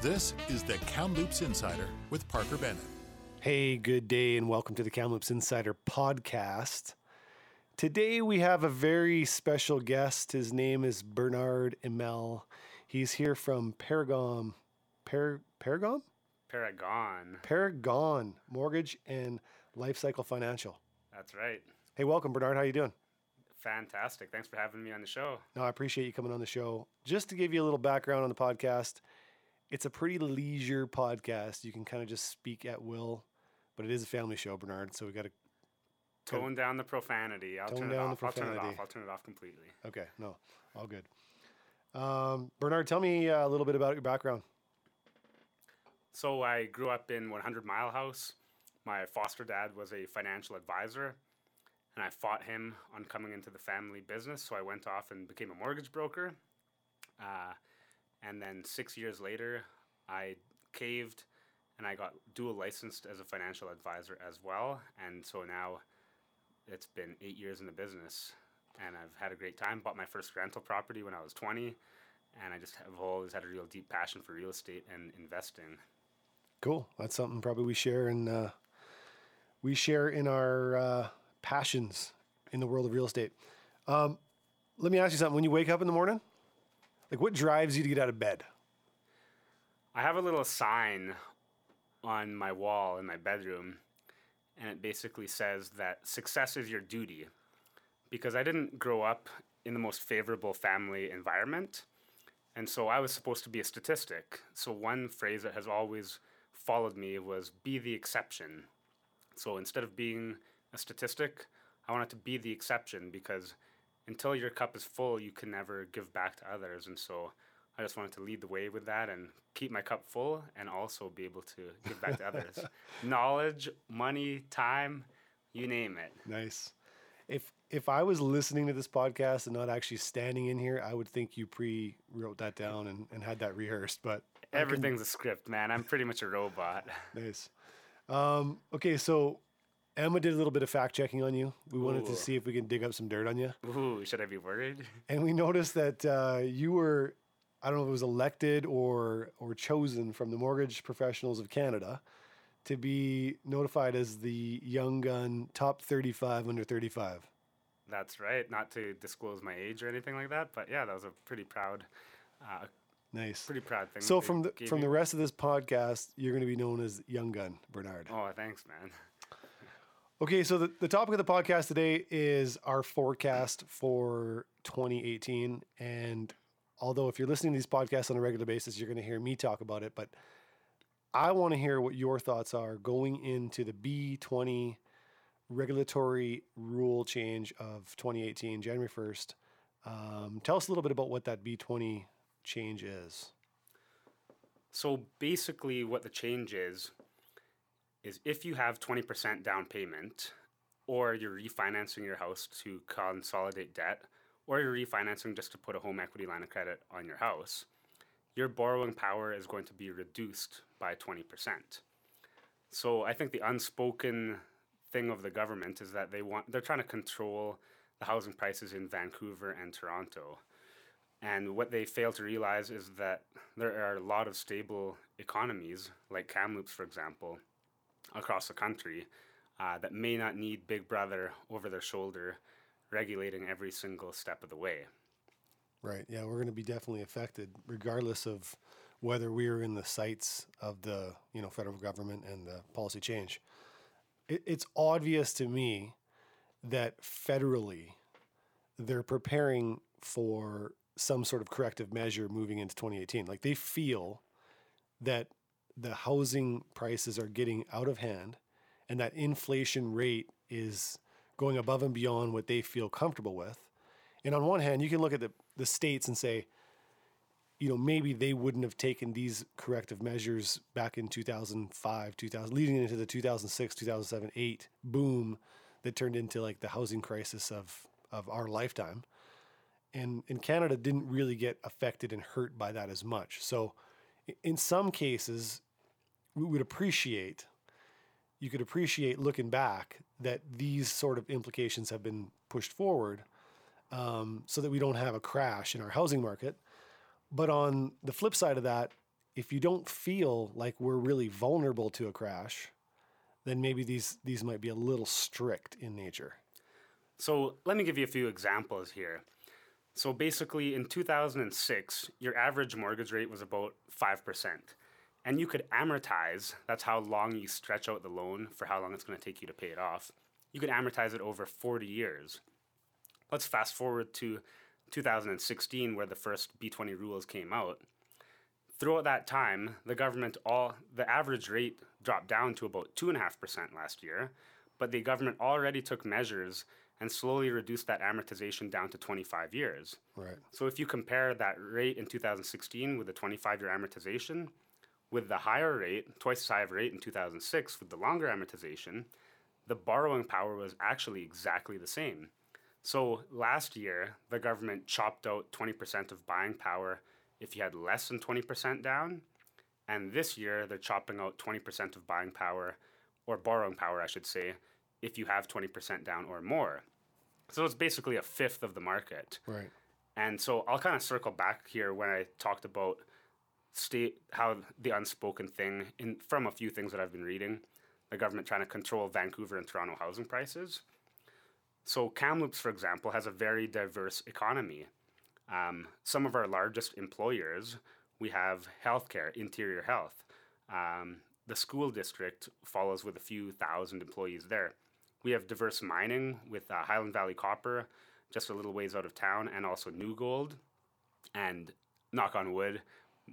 This is the Kamloops Insider with Parker Bennett. Hey, good day, and welcome to the Kamloops Insider podcast. Today we have a very special guest. His name is Bernard Immel. He's here from Paragon, Par- Paragon, Paragon. Paragon Mortgage and Lifecycle Financial. That's right. Hey, welcome, Bernard. How you doing? Fantastic. Thanks for having me on the show. No, I appreciate you coming on the show. Just to give you a little background on the podcast, it's a pretty leisure podcast. You can kind of just speak at will, but it is a family show, Bernard. So we got to Tone down the profanity. I'll Tone turn it off. I'll turn it off. I'll turn it off completely. Okay, no, all good. Um, Bernard, tell me uh, a little bit about your background. So I grew up in 100 Mile House. My foster dad was a financial advisor, and I fought him on coming into the family business. So I went off and became a mortgage broker. Uh, and then six years later, I caved and I got dual licensed as a financial advisor as well. And so now it's been eight years in the business, and I've had a great time. Bought my first rental property when I was 20, and I just have always had a real deep passion for real estate and investing. Cool. That's something probably we share in uh, we share in our uh, passions in the world of real estate. Um, let me ask you something. When you wake up in the morning, like what drives you to get out of bed? I have a little sign on my wall in my bedroom, and it basically says that success is your duty. Because I didn't grow up in the most favorable family environment, and so I was supposed to be a statistic. So, one phrase that has always followed me was be the exception. So, instead of being a statistic, I wanted to be the exception because until your cup is full, you can never give back to others. And so, I just wanted to lead the way with that and keep my cup full and also be able to give back to others. Knowledge, money, time, you name it. Nice. If if I was listening to this podcast and not actually standing in here, I would think you pre wrote that down and, and had that rehearsed. But Everything's a script, man. I'm pretty much a robot. Nice. Um, okay, so Emma did a little bit of fact checking on you. We wanted to see if we can dig up some dirt on you. Ooh, should I be worried? And we noticed that uh, you were, I don't know if it was elected or or chosen from the Mortgage Professionals of Canada to be notified as the Young Gun Top 35 under 35. That's right. Not to disclose my age or anything like that, but yeah, that was a pretty proud, uh, Nice. pretty proud thing. So from the from me. the rest of this podcast, you're going to be known as Young Gun Bernard. Oh, thanks, man. Okay, so the, the topic of the podcast today is our forecast for 2018. And although if you're listening to these podcasts on a regular basis, you're going to hear me talk about it, but I want to hear what your thoughts are going into the B20 regulatory rule change of 2018, January 1st. Um, tell us a little bit about what that B20 change is. So basically, what the change is, is if you have 20% down payment, or you're refinancing your house to consolidate debt, or you're refinancing just to put a home equity line of credit on your house, your borrowing power is going to be reduced by 20%. So I think the unspoken thing of the government is that they want they're trying to control the housing prices in Vancouver and Toronto. And what they fail to realize is that there are a lot of stable economies, like Kamloops, for example, across the country, uh, that may not need Big Brother over their shoulder regulating every single step of the way. Right. Yeah, we're going to be definitely affected, regardless of whether we are in the sights of the you know federal government and the policy change. It, it's obvious to me that federally they're preparing for some sort of corrective measure moving into 2018. Like they feel that the housing prices are getting out of hand and that inflation rate is going above and beyond what they feel comfortable with. And on one hand, you can look at the, the states and say, you know, maybe they wouldn't have taken these corrective measures back in 2005, 2000, leading into the 2006, 2007, 8 boom that turned into like the housing crisis of, of our lifetime. And, and Canada didn't really get affected and hurt by that as much. So in some cases, we would appreciate you could appreciate looking back that these sort of implications have been pushed forward um, so that we don't have a crash in our housing market. But on the flip side of that, if you don't feel like we're really vulnerable to a crash, then maybe these these might be a little strict in nature. So let me give you a few examples here. So basically, in 2006, your average mortgage rate was about 5%. And you could amortize, that's how long you stretch out the loan for how long it's going to take you to pay it off. You could amortize it over 40 years. Let's fast forward to 2016, where the first B20 rules came out. Throughout that time, the government all the average rate dropped down to about two and a half percent last year, but the government already took measures and slowly reduced that amortization down to 25 years. Right. So if you compare that rate in 2016 with the 25 year amortization, with the higher rate, twice as high of rate in 2006 with the longer amortization, the borrowing power was actually exactly the same. So last year, the government chopped out 20% of buying power if you had less than 20% down. And this year, they're chopping out 20% of buying power, or borrowing power, I should say, if you have 20% down or more. So it's basically a fifth of the market. Right. And so I'll kind of circle back here when I talked about state how the unspoken thing in from a few things that I've been reading, the government trying to control Vancouver and Toronto housing prices. So Kamloops, for example, has a very diverse economy. Um, some of our largest employers, we have healthcare, interior health. Um, the school district follows with a few thousand employees there. We have diverse mining with uh, Highland Valley Copper, just a little ways out of town, and also New Gold. And knock on wood,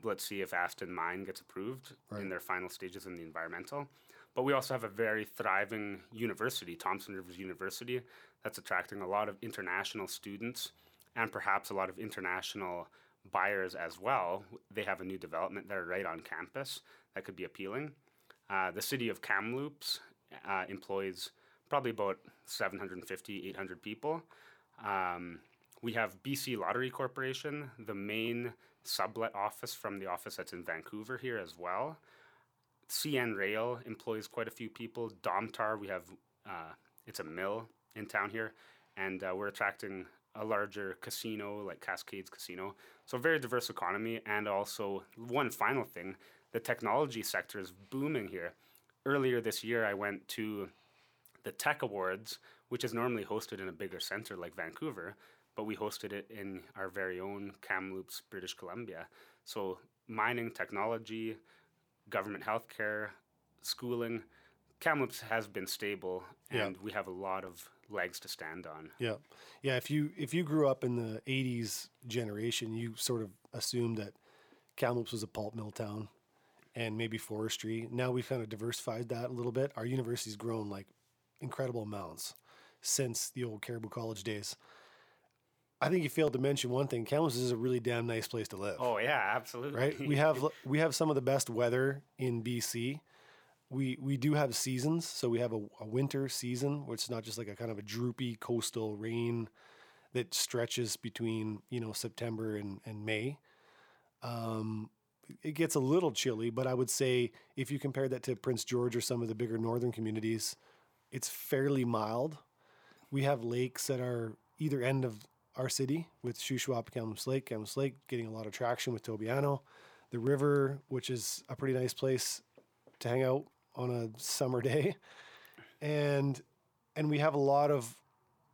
let's see if Aston Mine gets approved Right. in their final stages in the environmental. But we also have a very thriving university, Thompson Rivers University, that's attracting a lot of international students and perhaps a lot of international buyers as well. They have a new development there right on campus that could be appealing. Uh, the city of Kamloops uh, employs probably about 750, 800 people. Um, we have BC Lottery Corporation, the main sublet office from the office that's in Vancouver here as well. CN Rail employs quite a few people. Domtar, we have uh, it's a mill in town here, and uh, we're attracting a larger casino like Cascades Casino. So very diverse economy, and also one final thing, the technology sector is booming here. Earlier this year, I went to the Tech Awards, which is normally hosted in a bigger center like Vancouver, but we hosted it in our very own Kamloops, British Columbia. So mining, technology, government healthcare, schooling, Kamloops has been stable, Yeah. and we have a lot of legs to stand on. Yeah. Yeah. If you if you grew up in the '80s generation, you sort of assumed that Kamloops was a pulp mill town, and maybe forestry. Now we've kind of diversified that a little bit. Our university's grown like incredible amounts since the old Cariboo College days. I think you failed to mention one thing. Kamloops is a really damn nice place to live. Oh yeah, absolutely. right? We have we have some of the best weather in BC. We we do have seasons, so we have a, a winter season, which is not just like a kind of a droopy coastal rain that stretches between you know September and, and May. Um, it gets a little chilly, but I would say if you compare that to Prince George or some of the bigger northern communities, it's fairly mild. We have lakes that are either end of our city with Shuswap, Kamloops Lake, Kamloops Lake getting a lot of traction with Tobiano. The river, which is a pretty nice place to hang out on a summer day. And and we have a lot of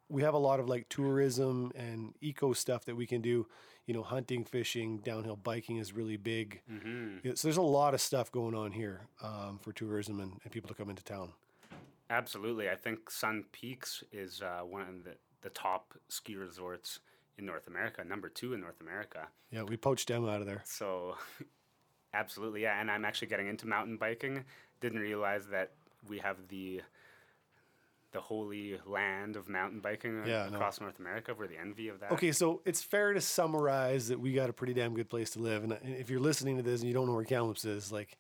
we have a lot of like tourism and eco stuff that we can do. You know, hunting, fishing, downhill biking is really big. hmm so there's a lot of stuff going on here um, for tourism and, and people to come into town. Absolutely. I think Sun Peaks is uh, one of the, the top ski resorts in North America, number two in North America. Yeah, we poached them out of there. So, absolutely, yeah. And I'm actually getting into mountain biking. Didn't realize that we have the the holy land of mountain biking Yeah, no. across North America. We're the envy of that. Okay, so it's fair to summarize that we got a pretty damn good place to live. And and if you're listening to this and you don't know where Kamloops is, like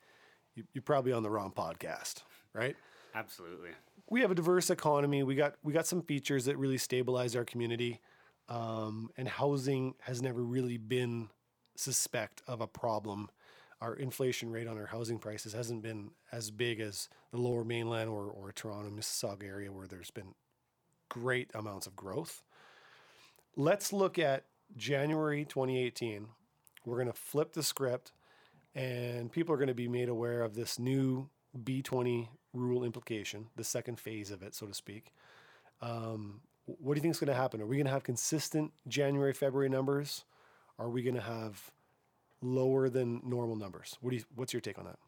you're probably on the wrong podcast, right? Absolutely. We have a diverse economy. We got we got some features that really stabilize our community, um, and housing has never really been suspect of a problem. Our inflation rate on our housing prices hasn't been as big as the Lower Mainland or or Toronto, Mississauga area where there's been great amounts of growth. Let's look at January 2018. We're going to flip the script. and people are going to be made aware of this new B20 rule implication, the second phase of it, so to speak. Um, what do you think is going to happen? Are we going to have consistent January, February numbers? Are we going to have lower than normal numbers? What do you, what's your take on that?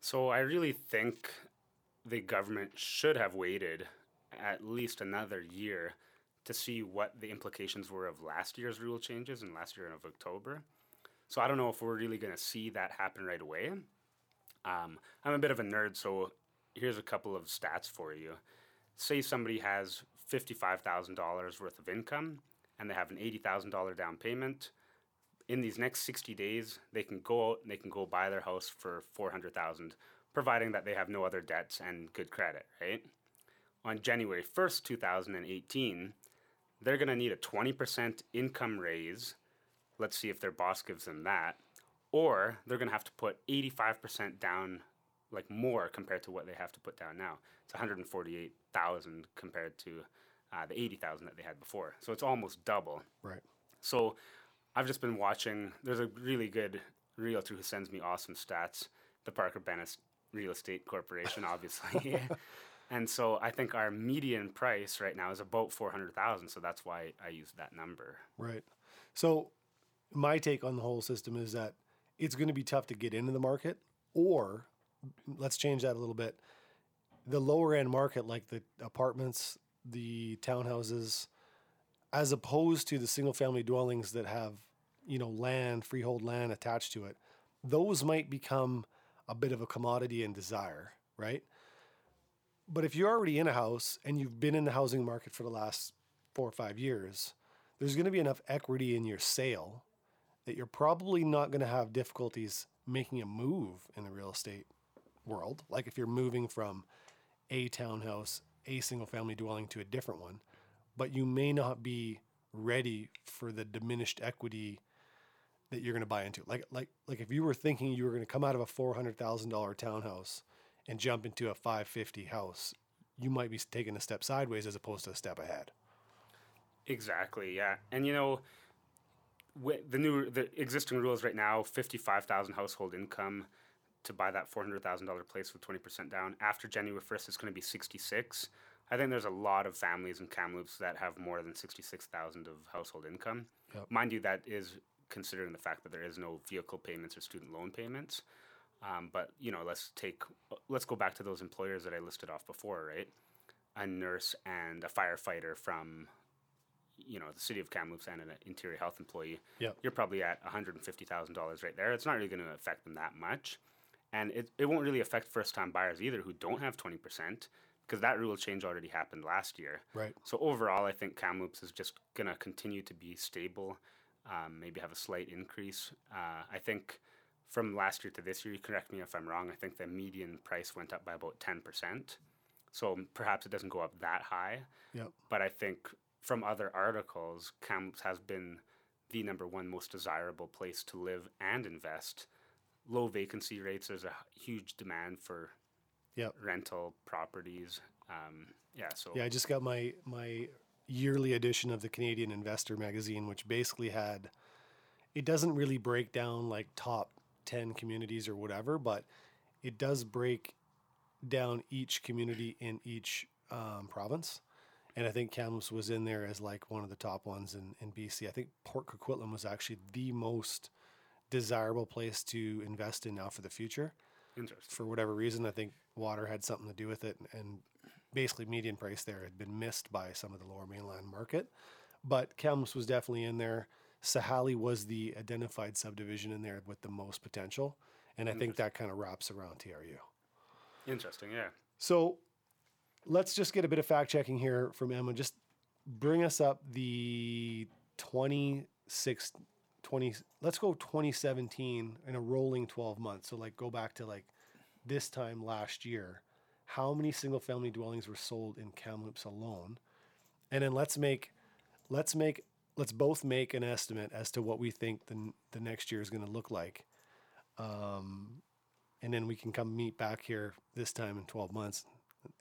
So I really think the government should have waited at least another year to see what the implications were of last year's rule changes in last year of October. So I don't know if we're really going to see that happen right away. Um, I'm a bit of a nerd, so here's a couple of stats for you. Say somebody has $55,000 worth of income and they have an $80,000 down payment. In these next 60 days, they can go out and they can go buy their house for 400,000, providing that they have no other debts and good credit, right? On January 1st, 2018, they're going to need a 20% income raise. Let's see if their boss gives them that. Or they're going to have to put 85% down, like more compared to what they have to put down now. It's 148,000 compared to uh, the 80,000 that they had before. So it's almost double. Right. So I've just been watching. There's a really good realtor who sends me awesome stats. The Parker Bennett Real Estate Corporation, obviously. and so I think our median price right now is about four hundred thousand. So that's why I use that number. Right. So my take on the whole system is that it's going to be tough to get into the market, or let's change that a little bit. The lower end market, like the apartments, the townhouses, as opposed to the single family dwellings that have, you know, land, freehold land attached to it, those might become a bit of a commodity and desire, right? But if you're already in a house and you've been in the housing market for the last four or five years, there's going to be enough equity in your sale that you're probably not going to have difficulties making a move in the real estate world. Like if you're moving from a townhouse, a single family dwelling to a different one, but you may not be ready for the diminished equity that you're going to buy into. Like like like if you were thinking you were going to come out of a $400,000 townhouse and jump into a 550 house, you might be taking a step sideways as opposed to a step ahead. Exactly. Yeah. And you know, the new the existing rules right now, fifty five thousand household income to buy that four hundred thousand dollar place with twenty percent down. After January first, it's going to be sixty six. I think there's a lot of families in Kamloops that have more than sixty six thousand of household income. Yep. Mind you, that is considering the fact that there is no vehicle payments or student loan payments. Um, but you know, let's take let's go back to those employers that I listed off before, right? A nurse and a firefighter from you know the city of Kamloops and an interior health employee, yep. you're probably at $150,000 right there. It's not really going to affect them that much. And it, it won't really affect first time buyers either who don't have 20% because that rule change already happened last year. Right. So overall, I think Kamloops is just going to continue to be stable, um, maybe have a slight increase. Uh, I think from last year to this year, you correct me if I'm wrong, I think the median price went up by about 10%. So perhaps it doesn't go up that high. Yep. But I think from other articles, Kamloops has been the number one most desirable place to live and invest. Low vacancy rates. There's a huge demand for yep. rental properties. Um, yeah. So yeah, I just got my my yearly edition of the Canadian Investor magazine, which basically had. It doesn't really break down like top ten communities or whatever, but it does break down each community in each um, province and I think Kamloops was in there as like one of the top ones in, in BC. I think Port Coquitlam was actually the most desirable place to invest in now for the future. Interesting. For whatever reason, I think water had something to do with it, and basically median price there had been missed by some of the lower mainland market. But Kamloops was definitely in there. Sahali was the identified subdivision in there with the most potential, and I think that kind of wraps around TRU. Interesting, yeah. So let's just get a bit of fact checking here from Emma. Just bring us up the 26, 20, let's go 2017 in a rolling 12 months. So like go back to like this time last year. How many single family dwellings were sold in Kamloops alone? And then let's make, let's make, let's both make an estimate as to what we think the, the next year is going to look like. Um, and then we can come meet back here this time in 12 months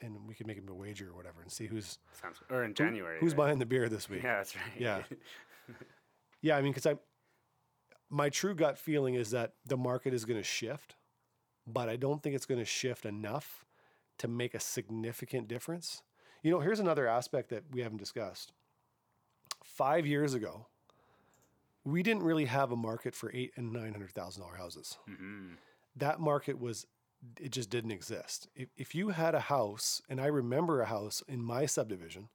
and we could make him a wager or whatever and see who's Sounds, or in January. who, who's right? buying the beer this week. Yeah, that's right. Yeah. Yeah, I mean, because I, my true gut feeling is that the market is going to shift, but I don't think it's going to shift enough to make a significant difference. You know, here's another aspect that we haven't discussed. Five years ago, we didn't really have a market for eight and nine hundred thousand dollar houses. Mm-hmm. That market was it just didn't exist. If, if you had a house, and I remember a house in my subdivision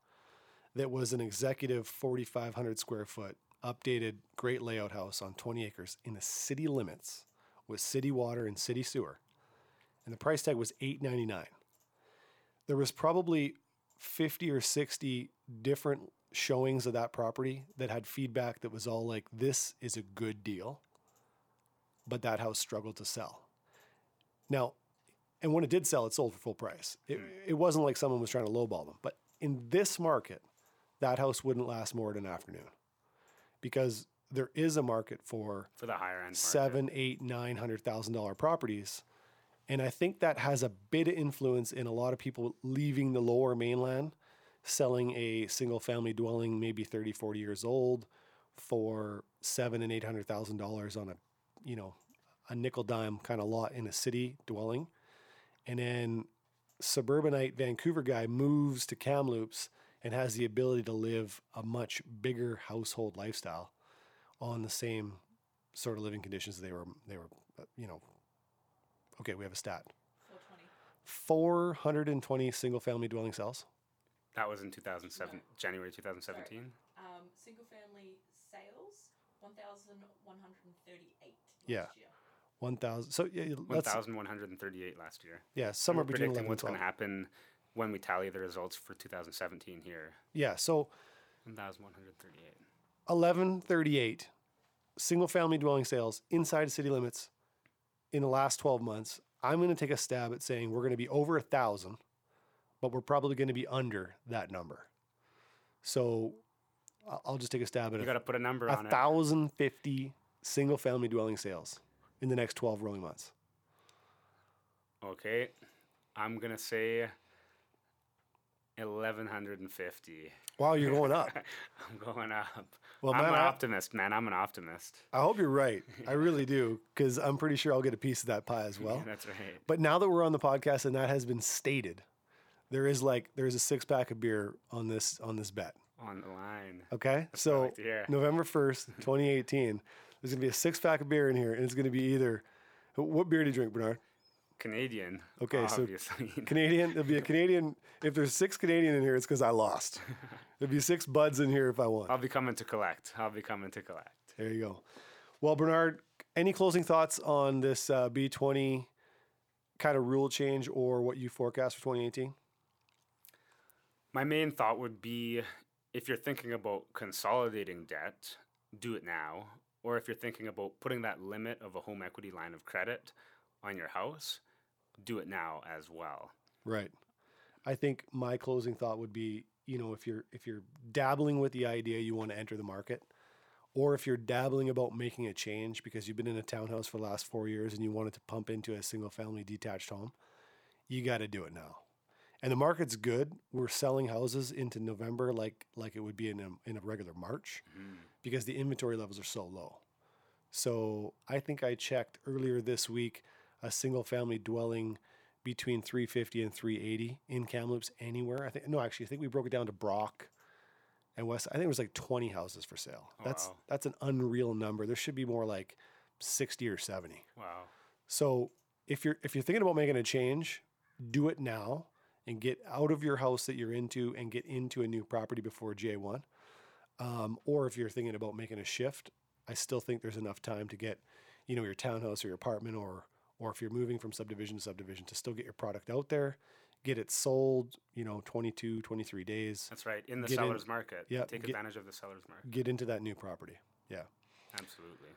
that was an executive 4,500 square foot, updated, great layout house on 20 acres in the city limits with city water and city sewer, and the price tag was 899. There was probably 50 or 60 different showings of that property that had feedback that was all like, this is a good deal, but that house struggled to sell. Now, and when it did sell, it sold for full price. It, hmm. it wasn't like someone was trying to lowball them. But in this market, that house wouldn't last more than an afternoon because there is a market for For the higher end. market. seven, eight, nine hundred thousand dollar properties. And I think that has a bit of influence in a lot of people leaving the lower mainland, selling a single family dwelling, maybe 30, 40 years old, for seven and eight hundred thousand dollars on a, you know, a nickel dime kind of lot in a city dwelling. And then suburbanite Vancouver guy moves to Kamloops and has the ability to live a much bigger household lifestyle on the same sort of living conditions they were they were uh, you know okay we have a stat 420. 420 single family dwelling cells That was in 2007, January 2017. Um, single family sales, 1,138 Yeah. year. 1000 so yeah 1,138 last year. yeah somewhere between predicting 11 what's going to happen when we tally the results for 2017 here. yeah so 1,138. 1138 single family dwelling sales inside city limits in the last 12 months i'm going to take a stab at saying we're going to be over a thousand but we're probably going to be under that number so i'll just take a stab at You it You got to put a number a on it. thousand fifty single family dwelling sales in the next 12 rolling months Okay. I'm going to say 1,150. wow you're going up I'm going up. Well, I'm man, an I- optimist, man. I'm an optimist. i hope you're right i really do because i'm pretty sure i'll get a piece of that pie as well That's right. But now that we're on the podcast and that has been stated, there is like there's a six pack of beer on this on this bet. On the line. Okay, what I so like. November first, 2018, there's gonna be a six pack of beer in here, and it's gonna be either what beer do you drink, Bernard? Canadian. Okay, so. Canadian. It'll be a Canadian. If there's six Canadian in here, it's because I lost. There'll be six buds in here if I won. I'll be coming to collect. I'll be coming to collect. There you go. Well, Bernard, any closing thoughts on this uh, B20 kind of rule change or what you forecast for 2018? My main thought would be if you're thinking about consolidating debt, do it now. Or if you're thinking about putting that limit of a home equity line of credit on your house, do it now as well. Right. I think my closing thought would be, you know, if you're if you're dabbling with the idea you want to enter the market, or if you're dabbling about making a change because you've been in a townhouse for the last four years and you wanted to pump into a single family detached home, you got to do it now. And the market's good. We're selling houses into November like like it would be in a, in a regular March mm-hmm. because the inventory levels are so low. So I think I checked earlier this week a single family dwelling between 350 and 380 in Kamloops anywhere. I think no, actually, I think we broke it down to Brock and West. I think it was like 20 houses for sale. Oh, wow. that's that's an unreal number. There should be more like 60 or 70. Wow. So if you're if you're thinking about making a change, do it now and get out of your house that you're into and get into a new property before J1. Um, or if you're thinking about making a shift, I still think there's enough time to get, you know, your townhouse or your apartment or or if you're moving from subdivision to subdivision to still get your product out there, get it sold, you know, 22, 23 days, That's right. In the Get in- seller's market. yeah, Take get- advantage of the seller's market. get into that new property. Yeah. Absolutely.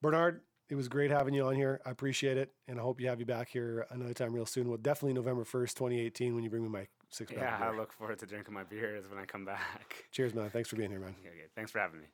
Bernard, it was great having you on here. I appreciate it. And I hope you have you back here another time real soon. Well, definitely November 1st, 2018, when you bring me my six pack. Yeah, I look forward to drinking my beers when I come back. Cheers, man. Thanks for being here, man. Okay, okay. Thanks for having me.